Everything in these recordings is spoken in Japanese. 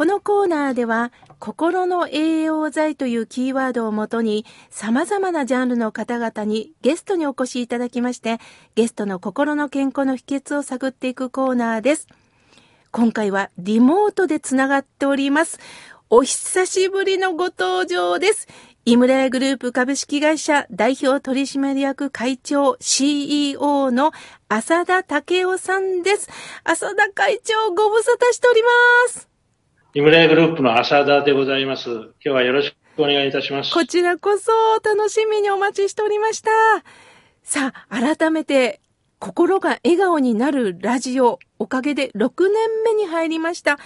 このコーナーでは、心の栄養剤というキーワードをもとに、様々なジャンルの方々にゲストにお越しいただきまして、ゲストの心の健康の秘訣を探っていくコーナーです。今回はリモートでつながっております。お久しぶりのご登場です。井村屋グループ株式会社代表取締役会長 CEO の浅田武夫さんです。浅田会長ご無沙汰しております。井村屋グループの浅田でございます。今日はよろしくお願いいたします。こちらこそ楽しみにお待ちしておりました。さあ、改めて心が笑顔になるラジオ、おかげで6年目に入りました。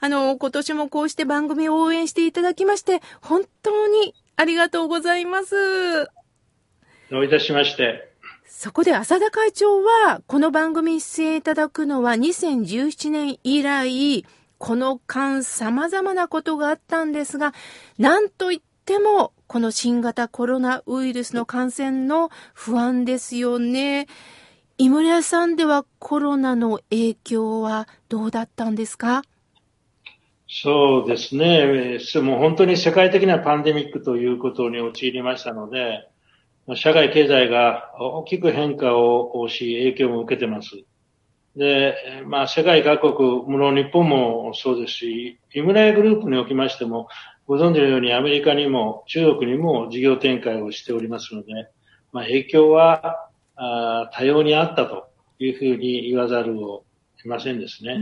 あの、今年もこうして番組を応援していただきまして、本当にありがとうございます。どういたしまして。そこで浅田会長は、この番組出演いただくのは2017年以来、この間様々なことがあったんですが、なんといっても、この新型コロナウイルスの感染の不安ですよね。井村屋さんではコロナの影響はどうだったんですか？そうですね。もう本当に世界的なパンデミックということに陥りましたので、社会経済が大きく変化をし、影響も受けてます。で、まあ世界各国、無論日本もそうですし、イムライグループにおきましても、ご存知のようにアメリカにも中国にも事業展開をしておりますので、まあ影響はあ多様にあったというふうに言わざるを得ませんですね。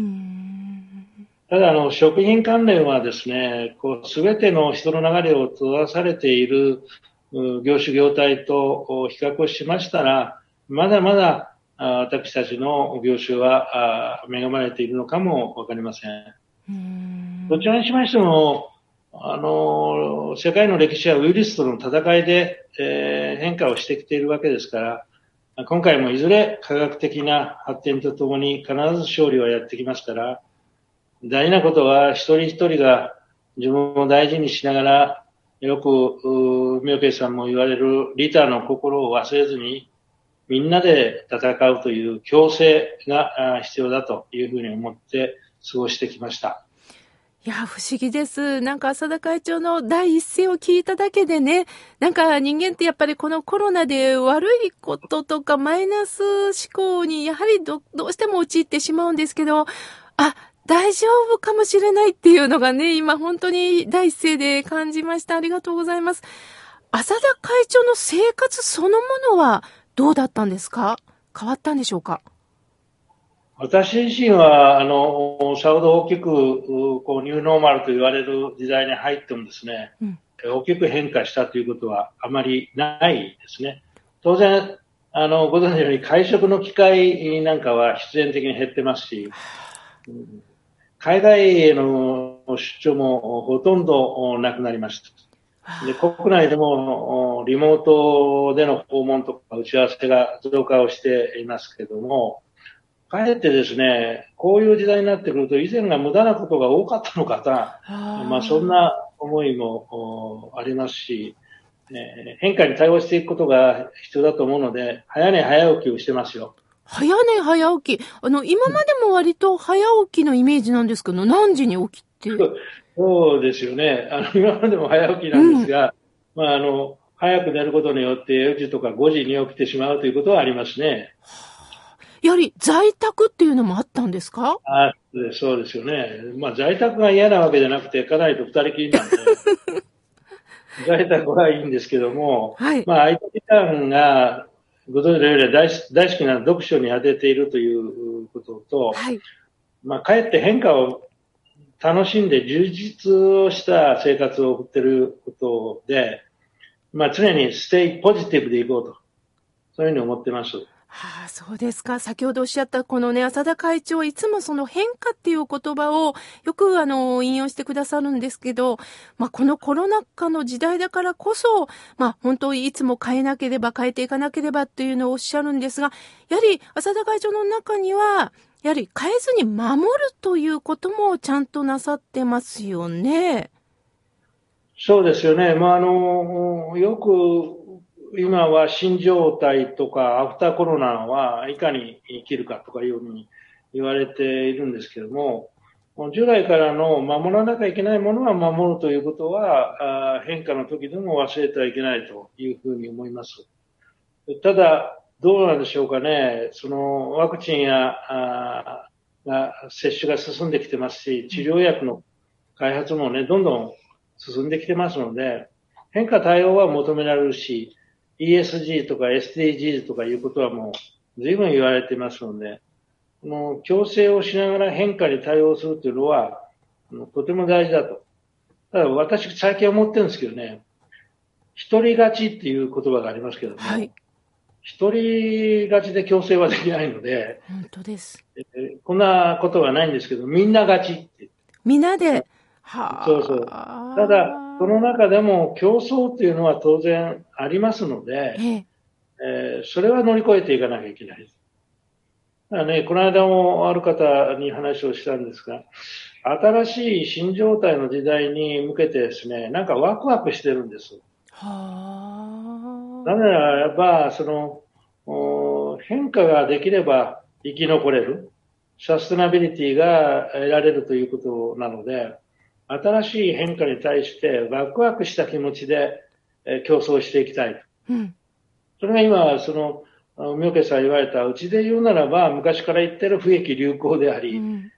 ただ、あの、食品関連はですね、こう、すべての人の流れを閉ざされている業種業態と比較をしましたら、まだまだ私たちの業種は恵まれているのかもわかりません。どちらにしましても、あの、世界の歴史はウイルスとの戦いで、えー、変化をしてきているわけですから、今回もいずれ科学的な発展とともに必ず勝利はやってきますから、大事なことは一人一人が自分を大事にしながら、よく、みよけさんも言われるリーダーの心を忘れずに、みんなで戦うという共生が必要だというふうに思って過ごしてきました。いや、不思議です。なんか浅田会長の第一声を聞いただけでね、なんか人間ってやっぱりこのコロナで悪いこととかマイナス思考にやはりどどうしても陥ってしまうんですけど、あ、大丈夫かもしれないっていうのがね、今本当に第一声で感じました。ありがとうございます。浅田会長の生活そのものはどうだったんですか？変わったんでしょうか？私自身は、あの、さほど大きく、こう、ニューノーマルと言われる時代に入ってもですね、うん、大きく変化したということはあまりないですね。当然、あの、ご存知のように会食の機会なんかは必然的に減ってますし、うん。海外への出張もほとんどなくなりました。で国内でもリモートでの訪問とか打ち合わせが増加をしていますけども、かえってですね、こういう時代になってくると以前が無駄なことが多かったのかな、まあそんな思いもありますし、変化に対応していくことが必要だと思うので、早寝早起きをしてますよ。早寝早起き。あの、今までも割と早起きのイメージなんですけど、何時に起きて？そうですよね。あの、今までも早起きなんですが、うん、まあ、あの、早く寝ることによって4時とか5時に起きてしまうということはありますね。やはり在宅っていうのもあったんですか？あそうですよね。まあ在宅が嫌なわけじゃなくて、かなりと二人きりなんで、在宅はいいんですけども、はい、まあ空いた時間がご存知のように大大好きな読書に当てているということと、はい、まあ、かえって変化を楽しんで充実をした生活を送ってることで、まあ、常にステイポジティブでいこうと、そういうふうに思ってます。はあ、そうですか。先ほどおっしゃったこのね、浅田会長、いつもその変化っていう言葉をよくあの、引用してくださるんですけど、まあ、このコロナ禍の時代だからこそ、まあ、本当いつも変えなければ変えていかなければっていうのをおっしゃるんですが、やはり浅田会長の中には、やはり変えずに守るということもちゃんとなさってますよね。そうですよね。まあ、あの、よく今は新状態とかアフターコロナはいかに生きるかとかいうふうに言われているんですけども、従来からの守らなきゃいけないものは守るということは変化の時でも忘れてはいけないというふうに思います。ただ、どうなんでしょうかね、そのワクチンやが接種が進んできてますし、治療薬の開発もね、どんどん進んできてますので、変化対応は求められるし、ESG とか SDGs とかいうことはもう随分言われていますので、この強制をしながら変化に対応するというのは、とても大事だと。ただ私最近思ってるんですけどね、一人勝ちっていう言葉がありますけども、はい、一人勝ちで強制はできないので、本当です。こんなことはないんですけど、みんな勝ちって。みんなで、はあ。そうそう。ただ、その中でも競争っていうのは当然ありますので、えええー、それは乗り越えていかなきゃいけないです。ね、この間もある方に話をしたんですが、新しい新状態の時代に向けてですね、なんかワクワクしてるんです。はあ。なぜなら、やっぱ、その、変化ができれば生き残れる。サステナビリティが得られるということなので、新しい変化に対してワクワクした気持ちで、え競争していきたい。うん、それが今、その、妙家さん言われた、うちで言うならば、昔から言ってる不益流行であり、うん、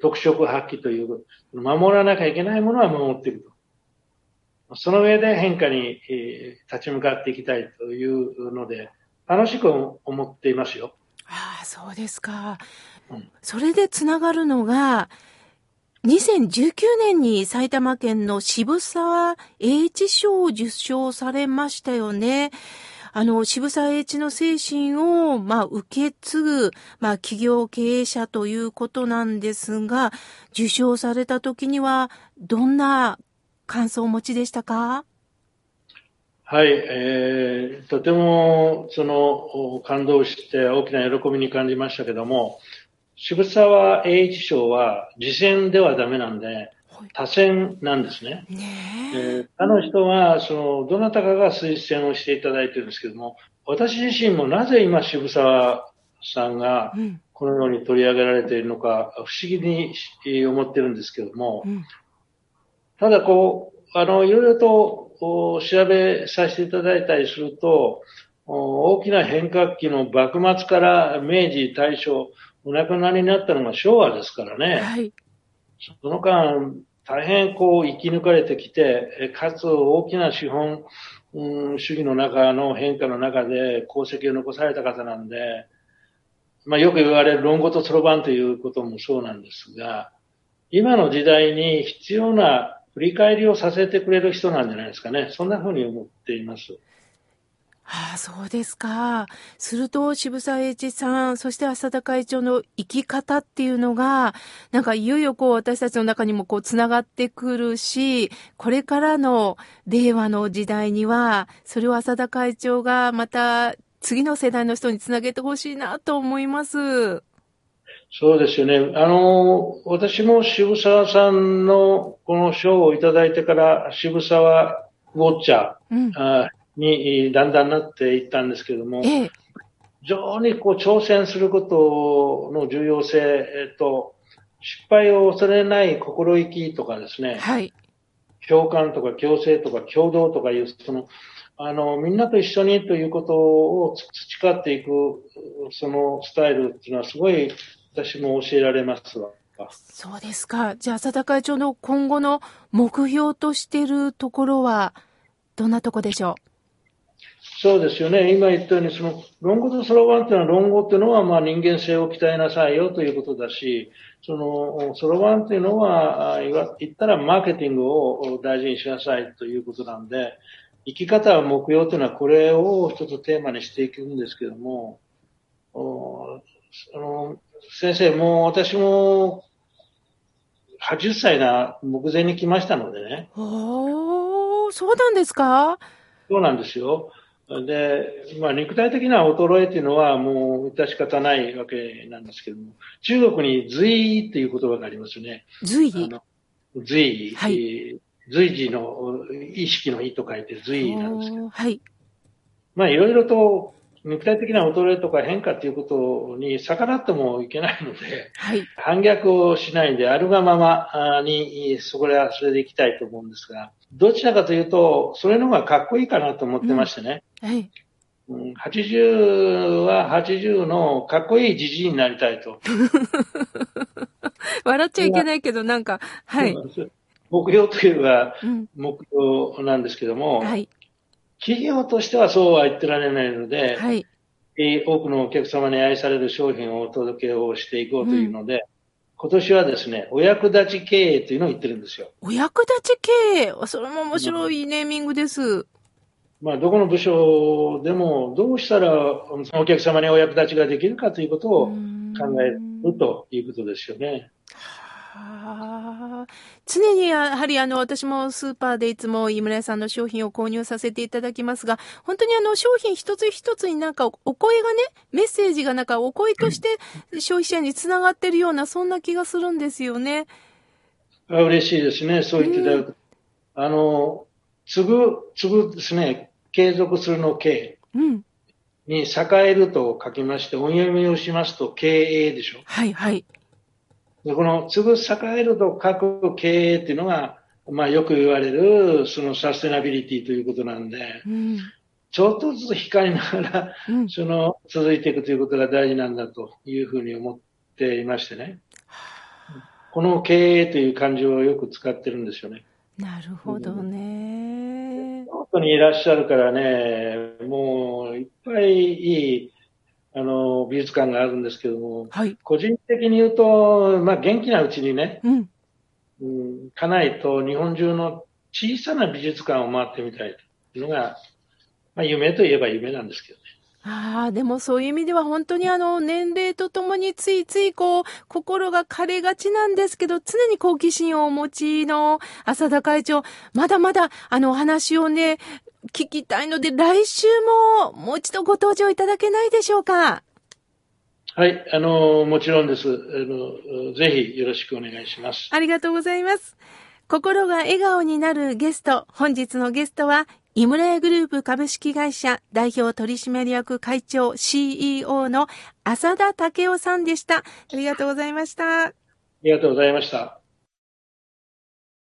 特色発揮という、守らなきゃいけないものは守っていると。その上で変化に、え立ち向かっていきたいというので、楽しく思っていますよ。ああ、そうですか。うん、それでつながるのが、2019年に埼玉県の渋沢栄一賞を受賞されましたよね。あの、渋沢栄一の精神を、まあ、受け継ぐ、まあ、企業経営者ということなんですが、受賞された時には、どんな感想をお持ちでしたか？はい、えー、とても、その、感動して大きな喜びに感じましたけども、渋沢栄一賞は次戦ではダメなんで、多選なんですね。ねえ。あの人は、その、どなたかが推薦をしていただいてるんですけども、私自身もなぜ今渋沢さんがこのように取り上げられているのか、不思議に思ってるんですけども、うん、ただこう、あの、いろいろと調べさせていただいたりすると、大きな変革期の幕末から明治、大正、お亡くなりになったのが昭和ですからね。はい。その間、大変こう生き抜かれてきて、かつ大きな資本、うん、主義の中の変化の中で功績を残された方なんで、まあよく言われる論語とそろばんということもそうなんですが、今の時代に必要な振り返りをさせてくれる人なんじゃないですかね。そんなふうに思っています。ああ、そうですか。すると、渋沢栄一さん、そして浅田会長の生き方っていうのが、なんかいよいよこう私たちの中にもこう繋がってくるし、これからの令和の時代には、それを浅田会長がまた次の世代の人につなげてほしいなと思います。そうですよね。あの、私も渋沢さんのこの賞をいただいてから、渋沢ウォッチャー、にだんだんなっていったんですけれども、ええ、非常にこう挑戦することの重要性と、失敗を恐れない心意気とかですね、はい、共感とか共生とか共同とかいう、その、あの、みんなと一緒にということを培っていく、そのスタイルっていうのはすごい私も教えられますわ。そうですか。じゃあ、佐田会長の今後の目標としているところは、どんなとこでしょう？そうですよね。今言ったように、その、論語とそろばんっていうのは、論語っていうのは、まあ人間性を鍛えなさいよということだし、その、そろばんっていうのは、言ったらマーケティングを大事にしなさいということなんで、生き方は目標というのはこれを一つテーマにしていくんですけども、おあの先生、もう私も80歳な目前に来ましたのでね。おー、そうなんですか？そうなんですよ。で、まあ、肉体的な衰えっていうのはもう致し方ないわけなんですけども、中国に随意っていう言葉がありますよね。随意？随意。はい。随時の意識の意と書いて随意なんですけど。はい。まあ、いろいろと肉体的な衰えとか変化っていうことに逆らってもいけないので、はい、反逆をしないであるがままに、そこはそれでいきたいと思うんですが、どちらかというと、それの方がかっこいいかなと思ってましてね。うん、はい。80は80のかっこいいじじいになりたいと。笑っちゃいけないけど、なんか、はい。目標といえば目標なんですけども、はい、企業としてはそうは言ってられないので、はい、多くのお客様に愛される商品をお届けをしていこうというので、うん、今年はですね、お役立ち経営というのを言ってるんですよ。お役立ち経営それも面白いネーミングです。まあ、どこの部署でもどうしたらお客様にお役立ちができるかということを考えるということですよね。はあ。常にやはりあの、私もスーパーでいつも井村屋さんの商品を購入させていただきますが、本当にあの、商品一つ一つになんかお声がね、メッセージがなんかお声として消費者につながってるような、そんな気がするんですよね。あ嬉しいですね。そう言っていただく。うん、あの、継ぐ、継ぐですね、継続するの経。うん。に栄えると書きまして、音読みをしますと経営でしょ。はいはい。でこの、継ぐ栄えると書く経営っていうのが、まあよく言われる、そのサステナビリティということなんで、うん、ちょっとずつ光りながら、うん、その、続いていくということが大事なんだというふうに思っていましてね。この経営という漢字をよく使ってるんですよね。なるほどね。本当にいらっしゃるからね、もういっぱいいいあの、美術館があるんですけども、はい、個人的に言うと、まあ、元気なうちにね、うん、うん、家内と日本中の小さな美術館を回ってみたいというのが、まあ、夢といえば夢なんですけどね。ああ、でもそういう意味では本当にあの、年齢とともについついこう、心が枯れがちなんですけど、常に好奇心をお持ちの浅田会長、まだまだあのお話をね、聞きたいので、来週ももう一度ご登場いただけないでしょうか？はい、あの、もちろんです。あの、ぜひよろしくお願いします。ありがとうございます。心が笑顔になるゲスト、本日のゲストは、井村屋グループ株式会社代表取締役会長 CEO の浅田武夫さんでした。ありがとうございました。ありがとうございました。